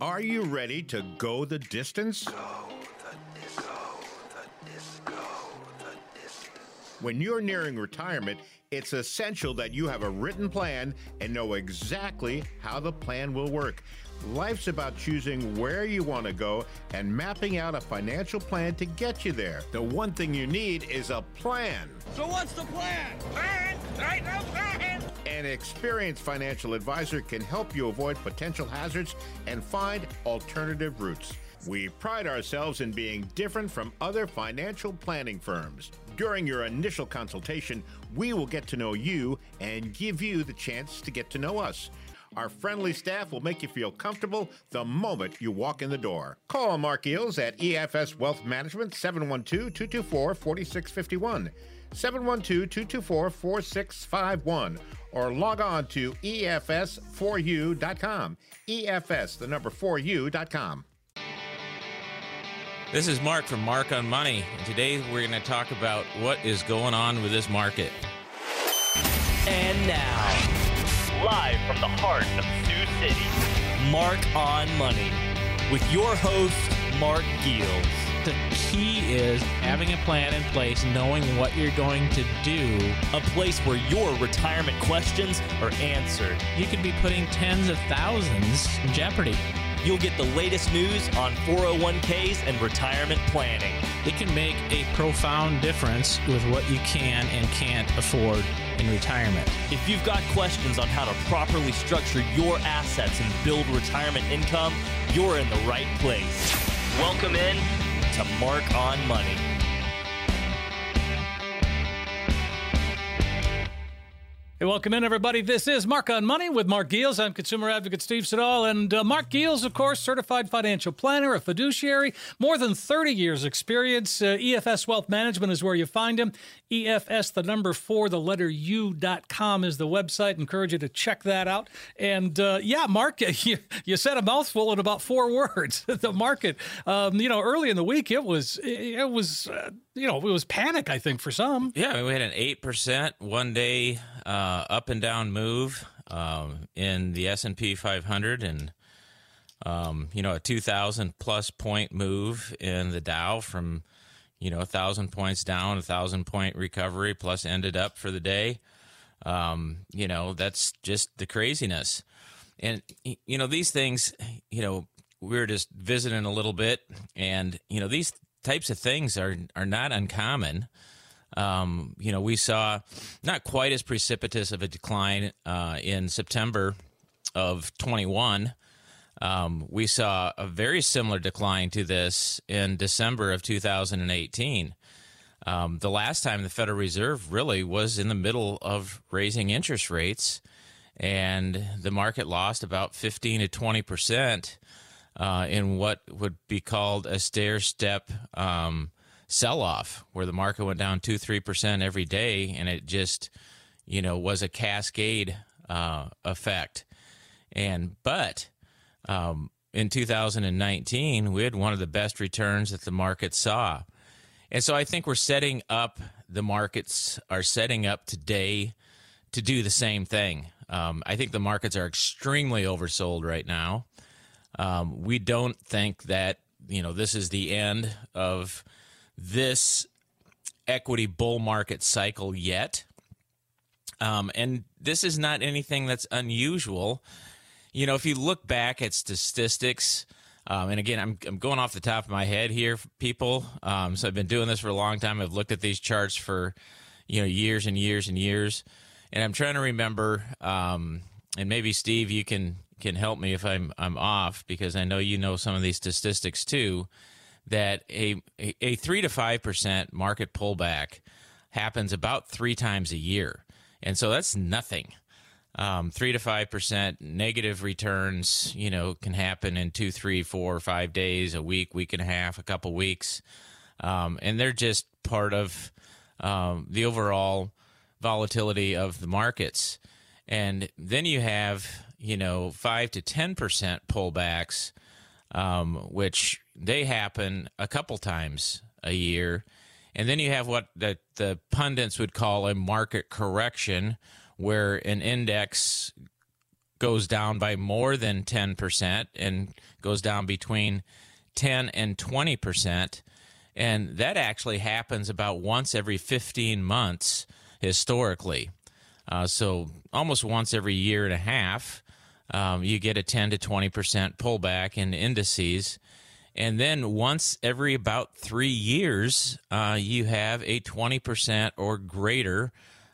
Are you ready to go the distance? When you're nearing retirement, it's essential that you have a written plan and know exactly how the plan will work. Life's about choosing where you want to go and mapping out a financial plan to get you there. The one thing you need is a plan. So what's the plan? Plan? Right no plan. An experienced financial advisor can help you avoid potential hazards and find alternative routes. We pride ourselves in being different from other financial planning firms. During your initial consultation, we will get to know you and give you the chance to get to know us. Our friendly staff will make you feel comfortable the moment you walk in the door. Call Marc Geels at EFS Wealth Management 712 224 4651. 712 224 4651 or log on to EFS4U.com. EFS, the number 4U.com. This is Marc from Marc on Money, and today we're going to talk about what is going on with this market. And now, live from the heart of Sioux City, Marc on Money with your host, Marc Geels. The key is having a plan in place, knowing what you're going to do. A place where your retirement questions are answered. You could be putting tens of thousands in jeopardy. You'll get the latest news on 401ks and retirement planning. It can make a profound difference with what you can and can't afford in retirement. If you've got questions on how to properly structure your assets and build retirement income, you're in the right place. Welcome in to Marc on Money. Hey, welcome in, everybody. This is Marc on Money with Marc Geels. I'm consumer advocate Steve Siddall. And uh, Marc Geels, of course, certified financial planner, a fiduciary, more than 30 years experience. Uh, EFS Wealth Management is where you find him. EFS, the number four, the letter U.com is the website. Encourage you to check that out. And uh, yeah, Marc, you, you said a mouthful in about four words. the market, um, you know, early in the week, it was, it was, uh, you know, it was panic, I think, for some. Yeah, we had an 8% one day uh, up and down move um, in the S&P 500 and um, you know a 2000 plus point move in the Dow from you know a thousand points down a thousand point recovery plus ended up for the day. Um, you know that's just the craziness. And you know these things you know we were just visiting a little bit and you know these types of things are are not uncommon um, you know, we saw not quite as precipitous of a decline uh, in September of 21. Um, we saw a very similar decline to this in December of 2018. Um, the last time the Federal Reserve really was in the middle of raising interest rates, and the market lost about 15 to 20 percent uh, in what would be called a stair step um, sell off where the market went down two, three percent every day, and it just, you know, was a cascade uh, effect. And but um, in 2019, we had one of the best returns that the market saw, and so I think we're setting up. The markets are setting up today to do the same thing. Um, I think the markets are extremely oversold right now. Um, we don't think that you know this is the end of this equity bull market cycle yet. Um, and this is not anything that's unusual. You know, if you look back at statistics, um, and again, I'm, I'm going off the top of my head here, people. Um, so I've been doing this for a long time. I've looked at these charts for, you know, years and years and years. And I'm trying to remember, um, and maybe Steve, you can can help me if I'm I'm off because I know you know some of these statistics too that a, a, a 3 to 5% market pullback happens about three times a year. And so that's nothing. Um, three to five percent negative returns, you know, can happen in two, three, four, five days, a week, week and a half, a couple weeks, um, and they're just part of um, the overall volatility of the markets. And then you have, you know, five to ten percent pullbacks, um, which they happen a couple times a year. And then you have what the, the pundits would call a market correction, where an index goes down by more than 10% and goes down between 10 and 20%. And that actually happens about once every 15 months historically. Uh, so almost once every year and a half, um, you get a 10 to 20% pullback in indices. And then once every about three years, uh, you have a 20% or greater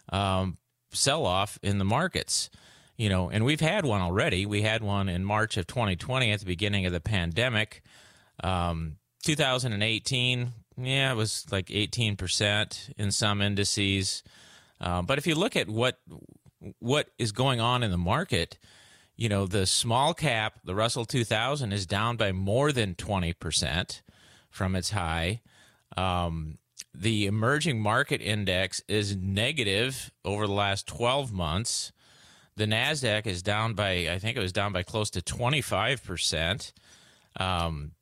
um, sell off in the markets. You know, and we've had one already. We had one in March of 2020 at the beginning of the pandemic. Um, 2018, yeah, it was like 18% in some indices. Uh, but if you look at what what is going on in the market, you know, the small cap, the Russell 2000 is down by more than 20% from its high. Um, the emerging market index is negative over the last 12 months. The NASDAQ is down by, I think it was down by close to 25%. Um,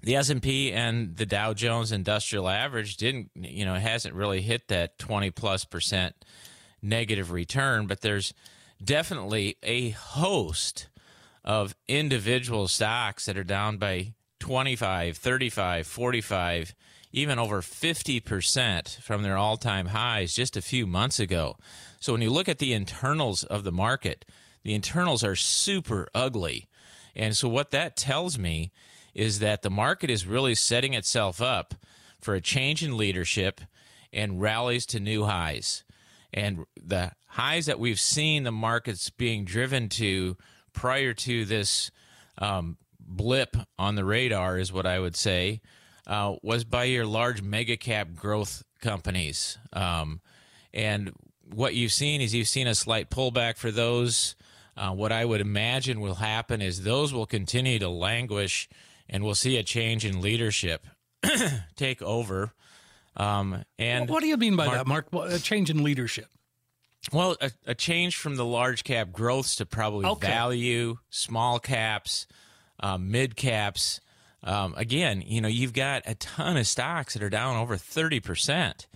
the S&P and the Dow Jones Industrial Average didn't, you know, hasn't really hit that 20 plus percent negative return, but there's definitely a host of individual stocks that are down by 25, 35, 45, even over 50% from their all-time highs just a few months ago. So when you look at the internals of the market, the internals are super ugly. And so what that tells me is that the market is really setting itself up for a change in leadership and rallies to new highs. And the highs that we've seen the markets being driven to prior to this um, blip on the radar, is what I would say, uh, was by your large mega cap growth companies. Um, and what you've seen is you've seen a slight pullback for those. Uh, what I would imagine will happen is those will continue to languish and we'll see a change in leadership take over. Um, and what do you mean by Marc, that, Marc? A change in leadership? Well, a, a, change from the large cap growths to probably okay. value, small caps, um, mid caps. Um, again, you know, you've got a ton of stocks that are down over thirty percent.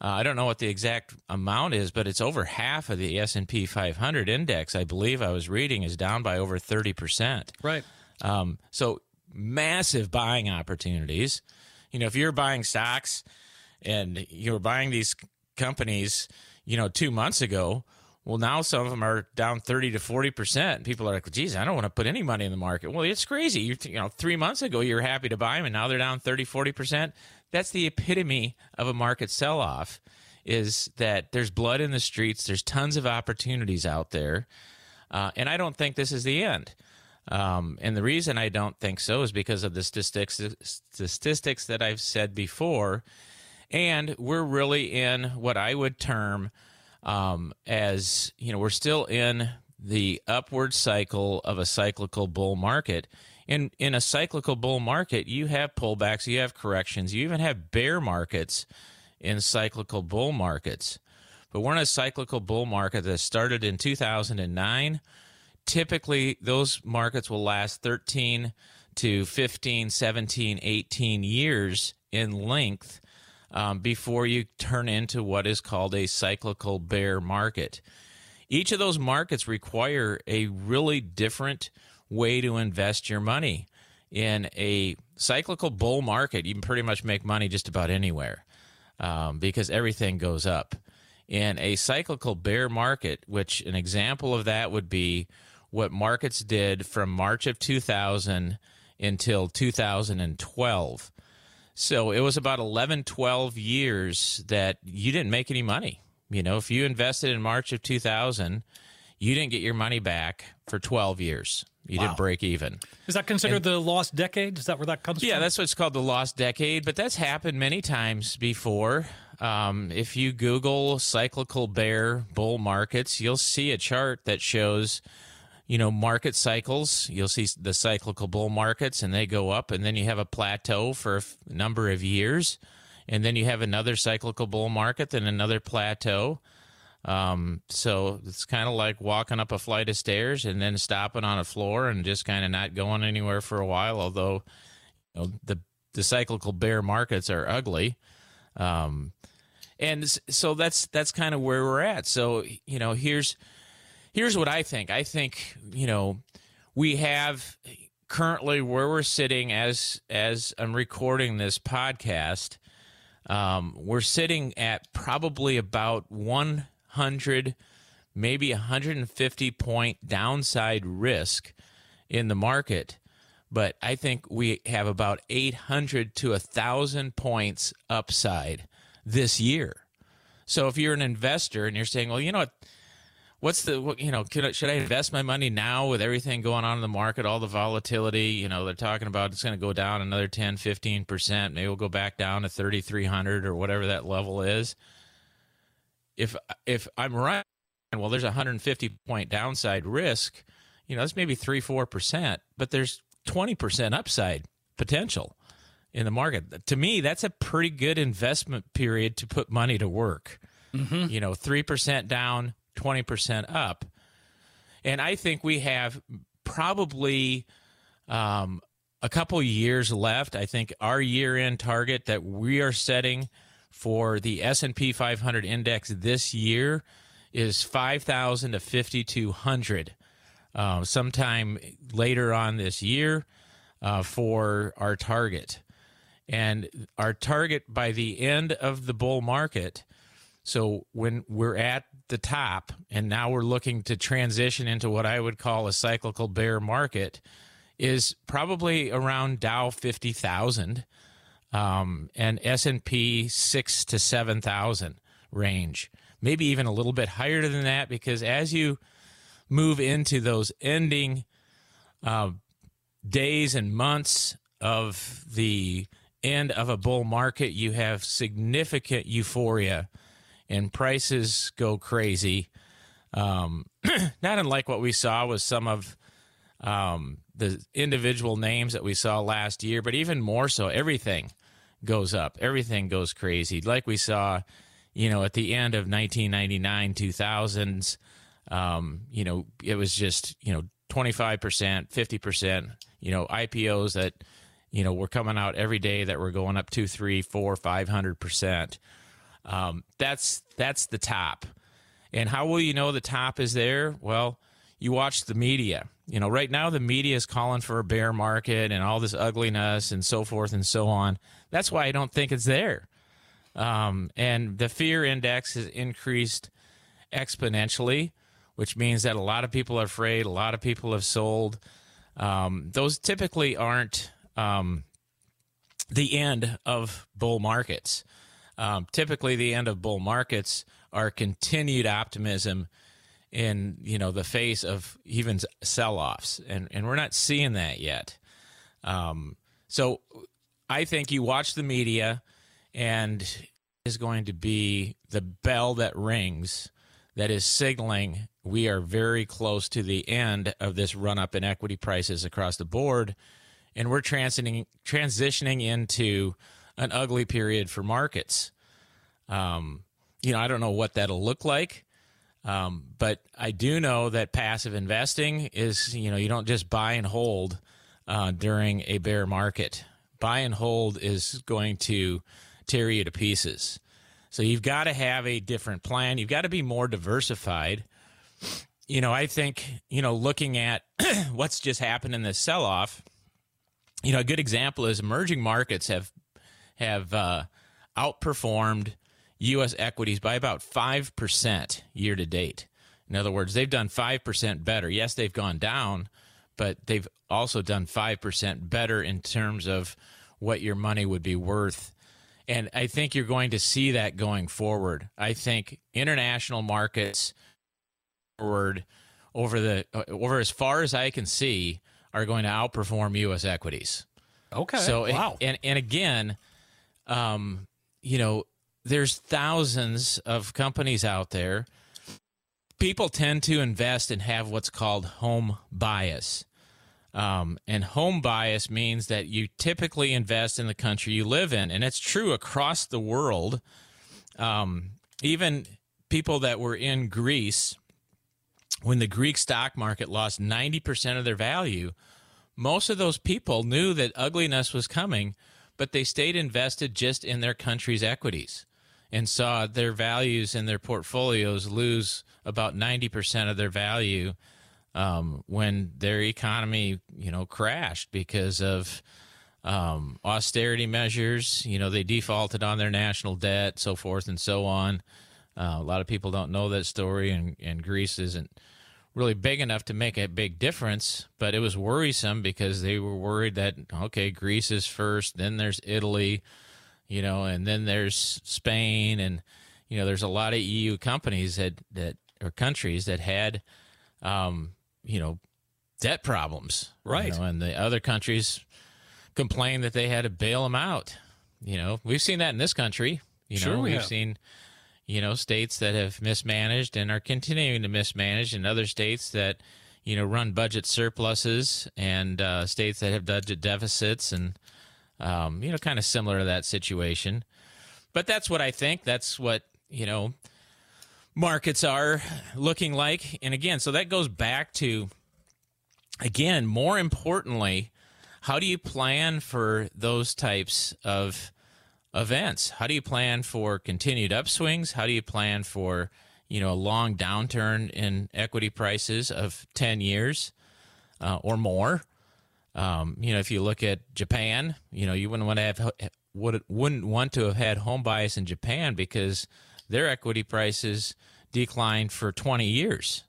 Uh, I don't know what the exact amount is, but it's over half of the S and P 500 index. I believe I was reading is down by over thirty percent. Right. Um, so massive buying opportunities. You know, if you're buying stocks and you're buying these companies, you know, two months ago, well, now some of them are down 30 to 40%. People are like, geez, I don't want to put any money in the market. Well, it's crazy. You, you know, three months ago, you were happy to buy them, and now they're down 30, 40%. That's the epitome of a market sell off is that there's blood in the streets. There's tons of opportunities out there. Uh, and I don't think this is the end. Um, and the reason I don't think so is because of the statistics, statistics that I've said before. And we're really in what I would term um, as, you know, we're still in the upward cycle of a cyclical bull market. In, in a cyclical bull market, you have pullbacks, you have corrections, you even have bear markets in cyclical bull markets. But we're in a cyclical bull market that started in 2009 typically those markets will last 13 to 15, 17, 18 years in length um, before you turn into what is called a cyclical bear market. Each of those markets require a really different way to invest your money. In a cyclical bull market, you can pretty much make money just about anywhere um, because everything goes up. In a cyclical bear market, which an example of that would be what markets did from March of 2000 until 2012. So it was about 11, 12 years that you didn't make any money. You know, if you invested in March of 2000, you didn't get your money back for 12 years. You wow. didn't break even. Is that considered and, the lost decade? Is that where that comes yeah, from? Yeah, that's what's called the lost decade, but that's happened many times before. Um, if you Google cyclical bear bull markets, you'll see a chart that shows you know market cycles. You'll see the cyclical bull markets and they go up and then you have a plateau for a f- number of years and then you have another cyclical bull market then another plateau. Um, so it's kind of like walking up a flight of stairs and then stopping on a floor and just kind of not going anywhere for a while although you know, the the cyclical bear markets are ugly. Um, and so that's that's kind of where we're at. So you know here's here's what I think. I think you know we have currently where we're sitting as as I'm recording this podcast. Um, we're sitting at probably about 100, maybe 150 point downside risk in the market. But I think we have about 800 to 1,000 points upside this year. So if you're an investor and you're saying, well, you know what? What's the what- you know? I, should I invest my money now with everything going on in the market, all the volatility? You know, they're talking about it's going to go down another 10, 15 percent. Maybe we'll go back down to 3,300 or whatever that level is. If if I'm right, well, there's a 150 point downside risk. You know, that's maybe three, four percent, but there's 20 percent upside potential in the market. To me, that's a pretty good investment period to put money to work. Mm-hmm. You know, 3% down, 20% up. And I think we have probably um, a couple years left. I think our year-end target that we are setting for the S&P 500 index this year is 5,000 to 5,200. Uh, sometime later on this year uh, for our target. And our target by the end of the bull market, so when we're at the top and now we're looking to transition into what I would call a cyclical bear market, is probably around Dow 50,000 um, and S&P 6 to 7,000 range. Maybe even a little bit higher than that because as you move into those ending uh, days and months of the end of a bull market, you have significant euphoria and prices go crazy. Um, not unlike what we saw with some of um, the individual names that we saw last year, but even more so, everything goes up. Everything goes crazy. Like we saw, you know, at the end of 1999, 2000s, um, you know, it was just, you know, 25%, 50%, you know, IPOs that, you know, were coming out every day that were going up two, three, four, 500%. Um, that's, that's the top. And how will you know the top is there? Well, you watch the media. You know, right now the media is calling for a bear market and all this ugliness and so forth and so on. That's why I don't think it's there. Um, and the fear index has increased exponentially, which means that a lot of people are afraid, a lot of people have sold. Um, those typically aren't um, the end of bull markets. Um, typically, the end of bull markets are continued optimism in you know the face of even sell-offs, and and we're not seeing that yet. Um, so, I think you watch the media, and is going to be the bell that rings that is signaling we are very close to the end of this run up in equity prices across the board and we're transitioning transitioning into an ugly period for markets. Um, you know i don't know what that'll look like um, but i do know that passive investing is you know you don't just buy and hold uh, during a bear market. Buy and hold is going to tear you to pieces. So you've got to have a different plan. You've got to be more diversified. You know, I think, you know, looking at what's just happened in this sell off, you know, a good example is emerging markets have have uh, outperformed U.S. equities by about five percent year to date. In other words, they've done five percent better. Yes, they've gone down, but they've also done five percent better in terms of what your money would be worth. And I think you're going to see that going forward. I think international markets forward over the uh, over as far as I can see are going to outperform U.S. equities. Okay. So wow. and and again, um, you know, there's thousands of companies out there. People tend to invest and have what's called home bias. Um, and home bias means that you typically invest in the country you live in, and it's true across the world. Um, even people that were in Greece when the Greek stock market lost 90% of their value, most of those people knew that ugliness was coming, but they stayed invested just in their country's equities. and saw their values in their portfolios lose about 90% of their value um, when their economy, you know, crashed because of um, austerity measures. You know, they defaulted on their national debt, so forth and so on. Uh, a lot of people don't know that story, and, and Greece isn't really big enough to make a big difference, but it was worrisome because they were worried that, okay, Greece is first, then there's Italy, you know, and then there's Spain, and, you know, there's a lot of EU companies that, that or countries that had, um, you know, debt problems. Right. You know, and the other countries complained that they had to bail them out. You know, we've seen that in this country. You Sure know, we we've have. seen you know states that have mismanaged and are continuing to mismanage, and other states that you know run budget surpluses, and uh, states that have budget deficits, and um, you know, kind of similar to that situation. But that's what I think. That's what you know markets are looking like. And again, so that goes back to again, more importantly, how do you plan for those types of events? How do you plan for continued upswings? How do you plan for, you know, a long downturn in equity prices of 10 years uh, or more? Um, you know, if you look at Japan, you know, you wouldn't want to have would wouldn't want to have had home bias in Japan because their equity prices declined for 20 years.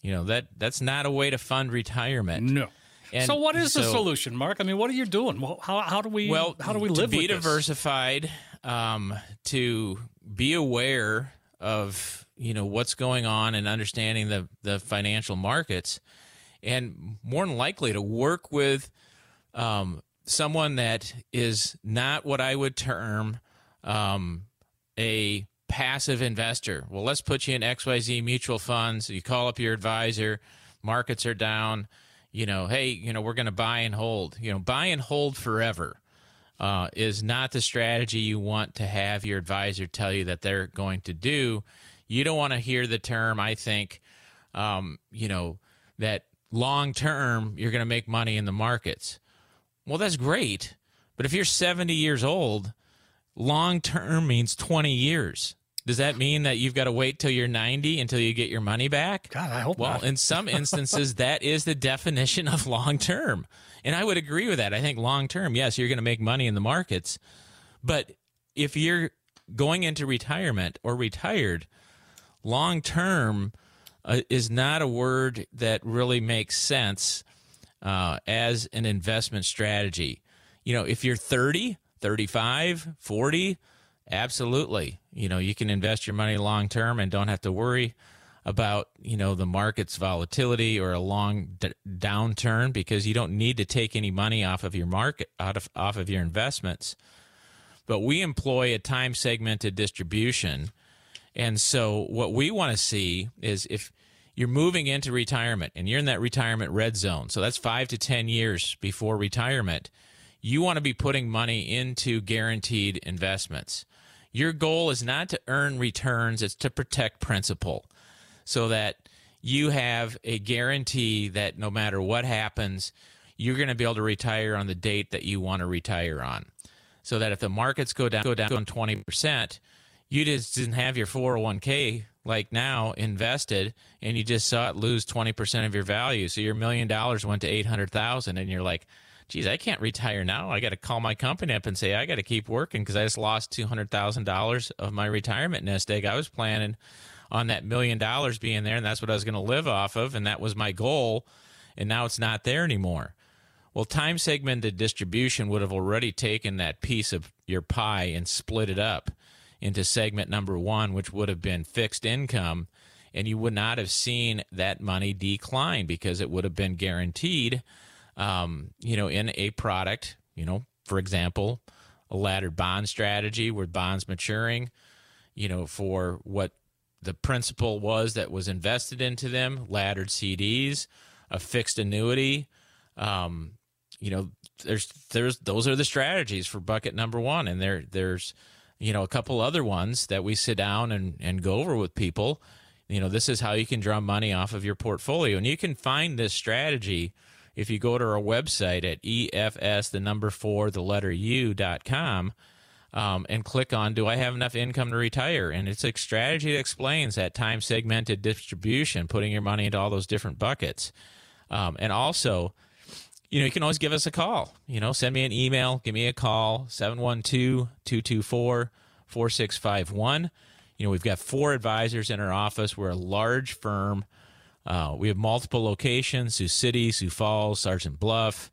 You know, that that's not a way to fund retirement. No. And so what is the solution, Marc? I mean, what are you doing? Well, how, how do we well, how do we live? to be diversified, um, to be aware of you know what's going on and understanding the the financial markets, and more than likely to work with um, someone that is not what I would term um, a passive investor. Well, let's put you in XYZ mutual funds. You call up your advisor, markets are down. You know, hey, you know, we're going to buy and hold. You know, buy and hold forever uh, is not the strategy you want to have your advisor tell you that they're going to do. You don't want to hear the term, I think, um, you know, that long term you're going to make money in the markets. Well, that's great. But if you're 70 years old, long term means 20 years. Does that mean that you've got to wait till you're 90 until you get your money back? God, I hope well, not. in some instances, that is the definition of long term. And I would agree with that. I think long term, yes, you're going to make money in the markets. But if you're going into retirement or retired, long term uh, is not a word that really makes sense uh, as an investment strategy. You know, if you're 30, 35, 40, absolutely. You know, you can invest your money long term and don't have to worry about, you know, the market's volatility or a long d- downturn because you don't need to take any money off of your market out of off of your investments. But we employ a time segmented distribution. And so what we want to see is if you're moving into retirement and you're in that retirement red zone, so that's five to 10 years before retirement, you want to be putting money into guaranteed investments. Your goal is not to earn returns, it's to protect principal so that you have a guarantee that no matter what happens, you're going to be able to retire on the date that you want to retire on. So that if the markets go down go down 20%, you just didn't have your 401k like now invested and you just saw it lose 20% of your value. So your million dollars went to 800,000 and you're like, geez, I can't retire now. I got to call my company up and say, I got to keep working because I just lost $200,000 of my retirement nest egg. I was planning on that million dollars being there and that's what I was going to live off of. And that was my goal. And now it's not there anymore. Well, time segmented distribution would have already taken that piece of your pie and split it up into segment number one, which would have been fixed income. And you would not have seen that money decline because it would have been guaranteed, um, you know, in a product, you know, for example, a laddered bond strategy where bonds maturing, you know, for what the principal was that was invested into them, laddered CDs, a fixed annuity, um, you know, there's there's those are the strategies for bucket number one, and there there's you know a couple other ones that we sit down and and go over with people. You know, this is how you can draw money off of your portfolio, and you can find this strategy if you go to our website at efs the number four the letter u dot com. um, and click on Do I have enough income to retire? And it's a strategy that explains that time segmented distribution, putting your money into all those different buckets. Um, and also, you know, you can always give us a call. You know, send me an email, give me a call, 712 224 4651. You know, we've got four advisors in our office. We're a large firm. Uh, we have multiple locations Sioux City, Sioux Falls, Sergeant Bluff,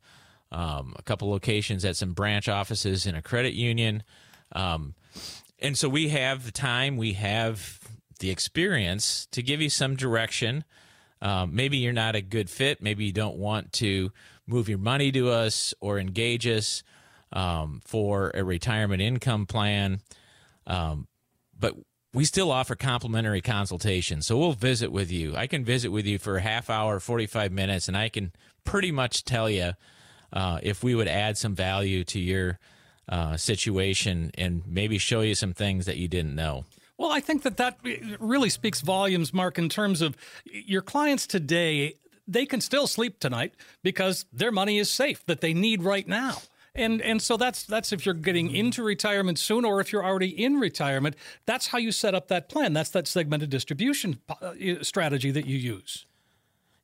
um, a couple locations at some branch offices in a credit union. Um, and so we have the time, we have the experience to give you some direction. Um, maybe you're not a good fit. Maybe you don't want to move your money to us or engage us um, for a retirement income plan. Um, but we still offer complimentary consultation. So we'll visit with you. I can visit with you for a half hour, 45 minutes, and I can pretty much tell you uh, if we would add some value to your uh, situation and maybe show you some things that you didn't know. Well, I think that that really speaks volumes, Marc, in terms of your clients today. They can still sleep tonight because their money is safe that they need right now. And and so that's that's if you're getting into retirement soon or if you're already in retirement, that's how you set up that plan. That's that segmented distribution uh, strategy that you use.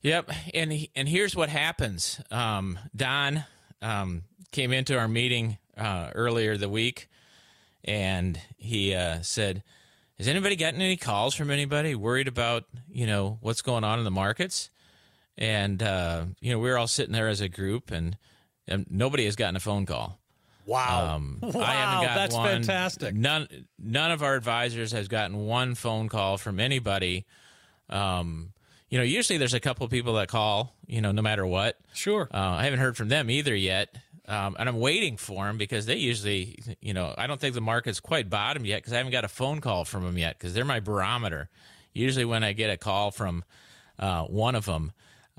Yep, and and here's what happens. Um, Don um, came into our meeting uh, earlier the week, and he uh, said, "Has anybody gotten any calls from anybody worried about you know what's going on in the markets?" And uh, you know we were all sitting there as a group, and and nobody has gotten a phone call. Wow! Um, wow, I haven't gotten that's one. fantastic. None, none of our advisors has gotten one phone call from anybody. Um, you know, usually there's a couple of people that call. You know, no matter what. Sure. Uh, I haven't heard from them either yet, um, and I'm waiting for them because they usually, you know, I don't think the market's quite bottomed yet because I haven't got a phone call from them yet because they're my barometer. Usually, when I get a call from uh, one of them,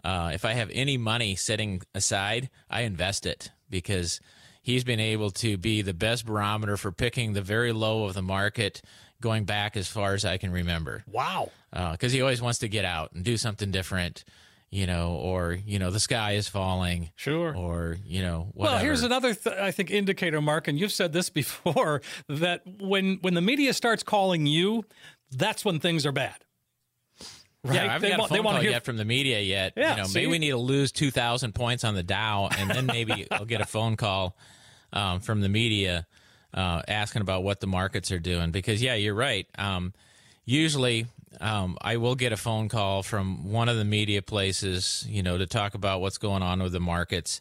uh, if I have any money sitting aside, I invest it because he's been able to be the best barometer for picking the very low of the market going back as far as I can remember. Wow. Because uh, he always wants to get out and do something different, you know, or, you know, the sky is falling. Sure. Or, you know, whatever. Well, here's another, th- I think, indicator, Marc, and you've said this before that when, when the media starts calling you, that's when things are bad. Right. Yeah, I haven't they got want, a phone call hear... yet from the media yet. Yeah, you know, maybe we need to lose two thousand points on the Dow, and then maybe I'll get a phone call um, from the media uh, asking about what the markets are doing. Because yeah, you're right. Um, usually, um, I will get a phone call from one of the media places, you know, to talk about what's going on with the markets.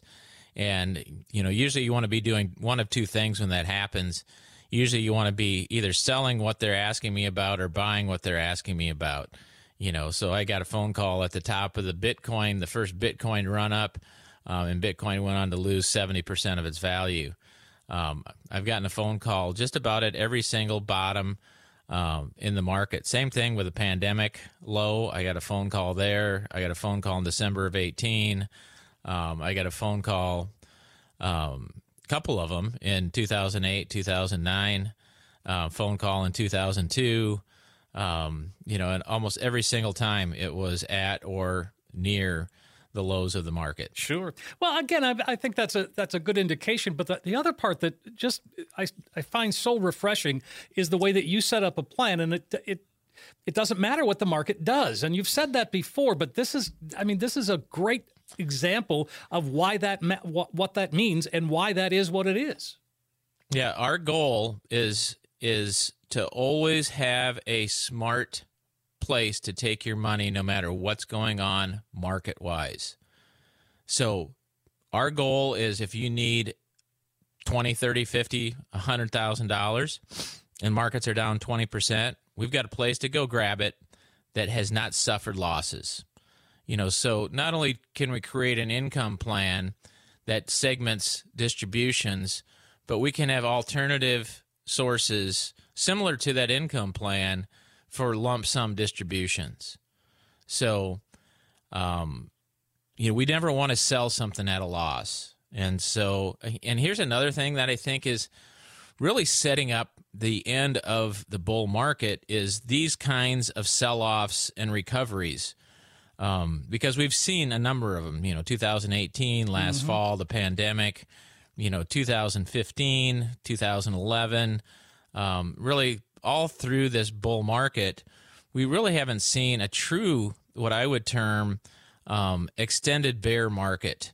And you know, usually you want to be doing one of two things when that happens. Usually, you want to be either selling what they're asking me about or buying what they're asking me about you know, so I got a phone call at the top of the Bitcoin, the first Bitcoin run up, um, and Bitcoin went on to lose 70% of its value. Um, I've gotten a phone call just about at every single bottom um, in the market. Same thing with the pandemic low. I got a phone call there. I got a phone call in December of 18. Um, I got a phone call, a um, couple of them in 2008, 2009, uh, phone call in 2002. Um, you know, and almost every single time it was at or near the lows of the market. Sure. Well, again, I, I think that's a that's a good indication. But the, the other part that just I, I find so refreshing is the way that you set up a plan, and it it it doesn't matter what the market does. And you've said that before, but this is I mean this is a great example of why that what what that means and why that is what it is. Yeah, our goal is is to always have a smart place to take your money no matter what's going on market wise. So our goal is if you need 20, 30, 50, $100,000 and markets are down 20%, we've got a place to go grab it that has not suffered losses. You know, so not only can we create an income plan that segments distributions, but we can have alternative sources similar to that income plan for lump sum distributions. So, um, you know, we never want to sell something at a loss. And so, and here's another thing that I think is really setting up the end of the bull market is these kinds of sell offs and recoveries. Um, because we've seen a number of them, you know, 2018, last mm-hmm. fall, the pandemic, you know 2015, 2011, um, really all through this bull market, we really haven't seen a true what I would term um, extended bear market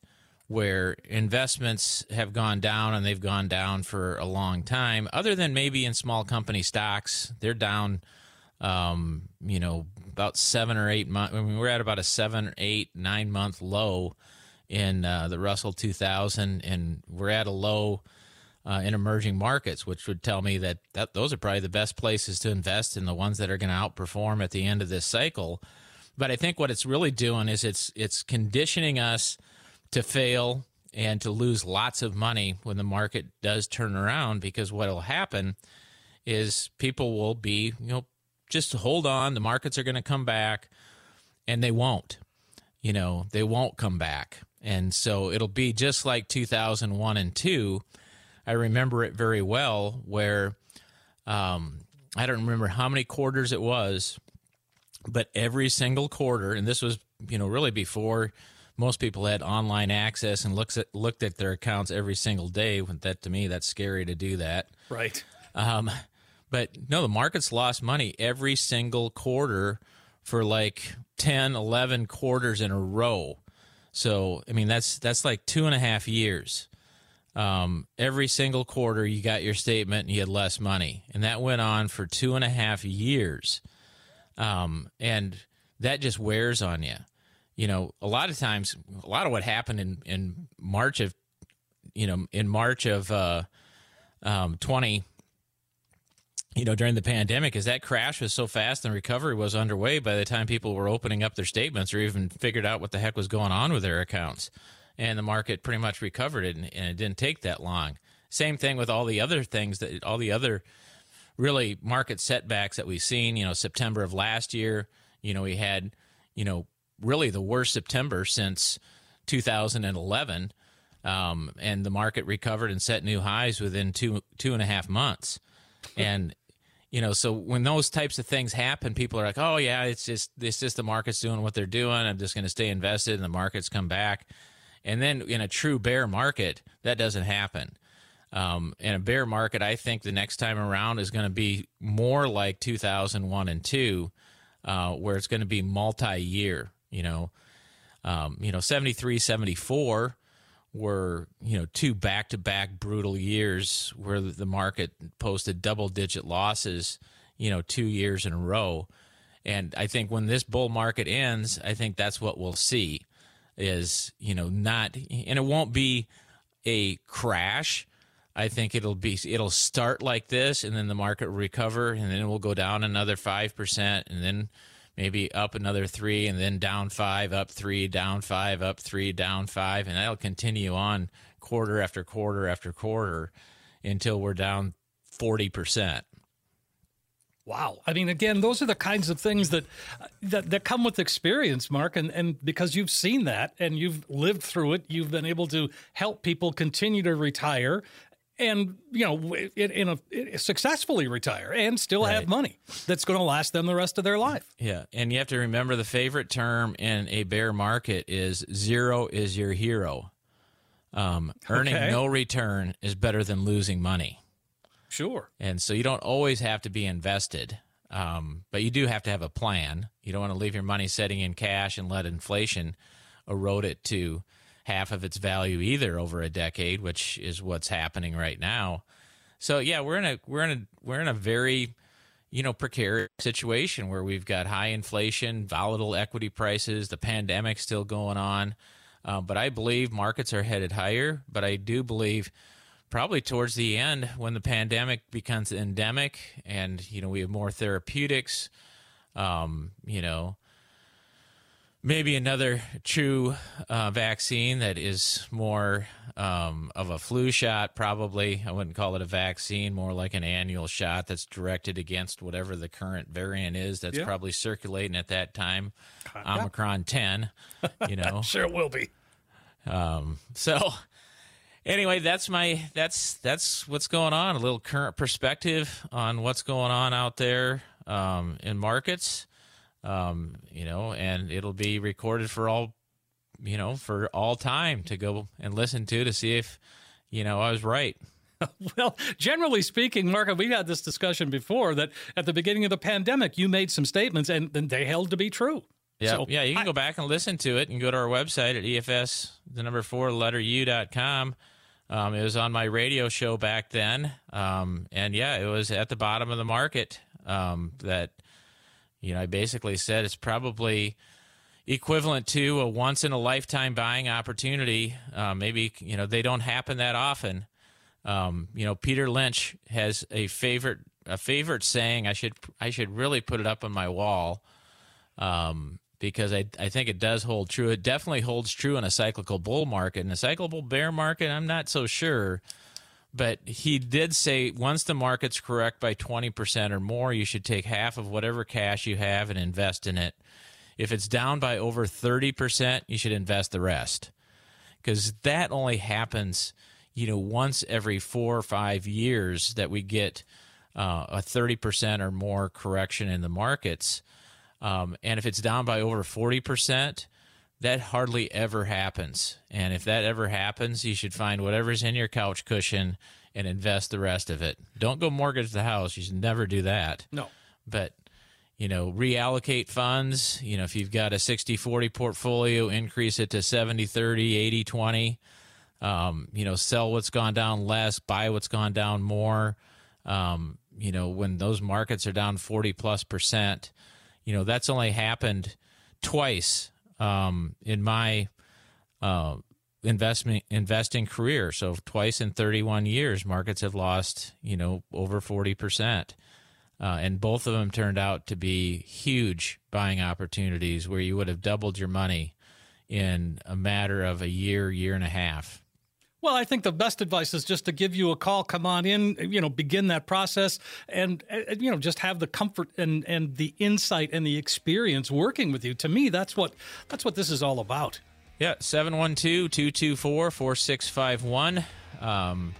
where investments have gone down and they've gone down for a long time, other than maybe in small company stocks. They're down, um, you know, about seven or eight months. I mean, we're at about a seven, eight, nine month low in uh, the Russell 2000, and we're at a low uh, in emerging markets, which would tell me that, that those are probably the best places to invest in the ones that are going to outperform at the end of this cycle. But I think what it's really doing is it's it's conditioning us to fail and to lose lots of money when the market does turn around because what will happen is people will be, you know, just hold on, the markets are going to come back and they won't. You know, they won't come back. And so it'll be just like 2001 and 2. I remember it very well where um, I don't remember how many quarters it was, but every single quarter, and this was, you know, really before most people had online access and looks at looked at their accounts every single day. That to me, that's scary to do that. Right. Um, but no, the market's lost money every single quarter for like 10, 11 quarters in a row. So, I mean, that's that's like two and a half years. Um, every single quarter, you got your statement and you had less money, and that went on for two and a half years. Um, and that just wears on you. You know, a lot of times, a lot of what happened in in March of, you know, in March of uh, um, twenty you know, during the pandemic is that crash was so fast and recovery was underway by the time people were opening up their statements or even figured out what the heck was going on with their accounts. And the market pretty much recovered it, and, and it didn't take that long. Same thing with all the other things that all the other really market setbacks that we've seen. You know, September of last year, you know, we had, you know, really the worst September since 2011. Um, and the market recovered and set new highs within two two and a half months. And you know so when those types of things happen people are like oh yeah it's just it's just the market's doing what they're doing i'm just going to stay invested and the markets come back and then in a true bear market that doesn't happen. Um, in a bear market i think the next time around is going to be more like 2001 and 2 uh, where it's going to be multi-year you know? Um, you know 73 74 were you know two back-to-back brutal years where the market posted double-digit losses you know two years in a row. And i think when this bull market ends i think that's what we'll see is you know not and it won't be a crash i think it'll be it'll start like this and then the market will recover and then it will go down another 5% and then maybe up another three and then down five, up three, down five, up three, down five. And that'll continue on quarter after quarter after quarter until we're down 40%. Wow. I mean, again, those are the kinds of things that, that that come with experience, Marc, and and because you've seen that and you've lived through it, you've been able to help people continue to retire and you know in, in a successfully retire and still right. have money that's going to last them the rest of their life yeah and you have to remember the favorite term in a bear market is zero is your hero um, earning okay. no return is better than losing money sure and so you don't always have to be invested um, but you do have to have a plan you don't want to leave your money sitting in cash and let inflation erode it to half of its value either over a decade, which is what's happening right now. So yeah, we're in a we're in a we're in a very you know precarious situation where we've got high inflation, volatile equity prices, the pandemic still going on. Uh, but I believe markets are headed higher. But I do believe probably towards the end when the pandemic becomes endemic and you know we have more therapeutics, um, you know maybe another true uh, vaccine that is more um, of a flu shot probably. I wouldn't call it a vaccine more like an annual shot that's directed against whatever the current variant is that's yeah. probably circulating at that time. Omicron 10 you know. sure it will be. Um, so anyway that's my that's that's what's going on a little current perspective on what's going on out there um, in markets um, you know, and it'll be recorded for all, you know, for all time to go and listen to to see if, you know, I was right. Well, generally speaking, Marc, we've had this discussion before that at the beginning of the pandemic, you made some statements and, and they held to be true. Yeah, So yeah. You can I- go back and listen to it, and go to our website at efs the number four letter u dot com. Um, it was on my radio show back then, um, and yeah, it was at the bottom of the market. Um, that you know, I basically said it's probably equivalent to a once in a lifetime buying opportunity. Uh, maybe you know they don't happen that often. Um, you know, Peter Lynch has a favorite a favorite saying. I should I should really put it up on my wall um, because I, I think it does hold true. It definitely holds true in a cyclical bull market. In a cyclical bear market, I'm not so sure. But he did say once the market's correct by 20% or more, you should take half of whatever cash you have and invest in it. If it's down by over 30%, you should invest the rest. Because that only happens, you know, once every four or five years that we get uh, a 30% or more correction in the markets. Um, and if it's down by over 40%, that hardly ever happens. And if that ever happens, you should find whatever's in your couch cushion and invest the rest of it. Don't go mortgage the house. You should never do that. No. But, you know, reallocate funds. You know, if you've got a 60 40 portfolio, increase it to 70 30, 80 20. Um, you know, sell what's gone down less, buy what's gone down more. Um, you know, when those markets are down 40 plus percent, you know, that's only happened twice um, in my uh, investment investing career. So twice in 31 years, markets have lost, you know, over 40 percent. Uh, and both of them turned out to be huge buying opportunities where you would have doubled your money in a matter of a year, year and a half. Well, I think the best advice is just to give you a call, come on in, you know, begin that process and, uh, you know, just have the comfort and, and the insight and the experience working with you. To me, that's what, that's what this is all about. Yeah, 712 224 4651. Um,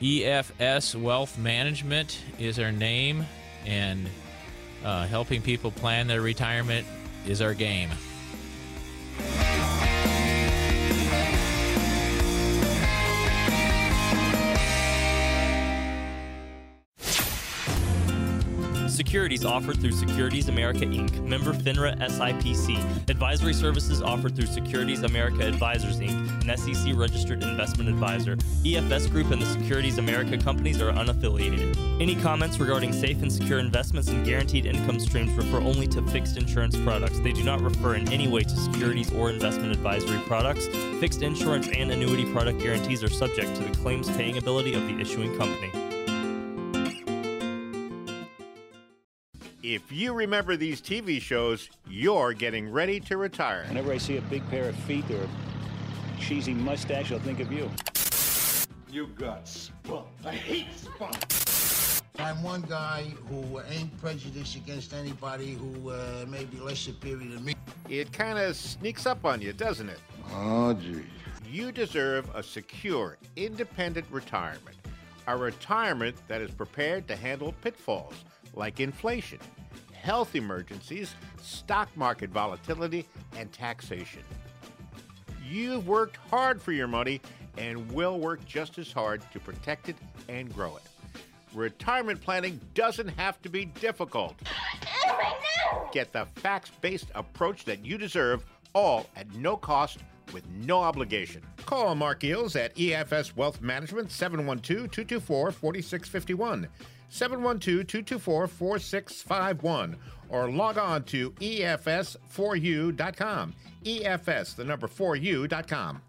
EFS Wealth Management is our name, and uh, helping people plan their retirement is our game. Securities offered through Securities America Inc., member FINRA SIPC. Advisory services offered through Securities America Advisors Inc., an SEC registered investment advisor. EFS Group and the Securities America companies are unaffiliated. Any comments regarding safe and secure investments and guaranteed income streams refer only to fixed insurance products. They do not refer in any way to securities or investment advisory products. Fixed insurance and annuity product guarantees are subject to the claims paying ability of the issuing company. If you remember these TV shows, you're getting ready to retire. Whenever I see a big pair of feet or a cheesy mustache, I'll think of you. You got spunk. I hate spunk. I'm one guy who ain't prejudiced against anybody who uh, may be less superior than me. It kind of sneaks up on you, doesn't it? Oh, gee. You deserve a secure, independent retirement. A retirement that is prepared to handle pitfalls like inflation, health emergencies, stock market volatility, and taxation. You've worked hard for your money and will work just as hard to protect it and grow it. Retirement planning doesn't have to be difficult. Get the facts based approach that you deserve, all at no cost with no obligation. Call Marc Geels at EFS Wealth Management 712 224 4651. 712 224 4651. Or log on to EFS4U.com. EFS, the number 4U.com.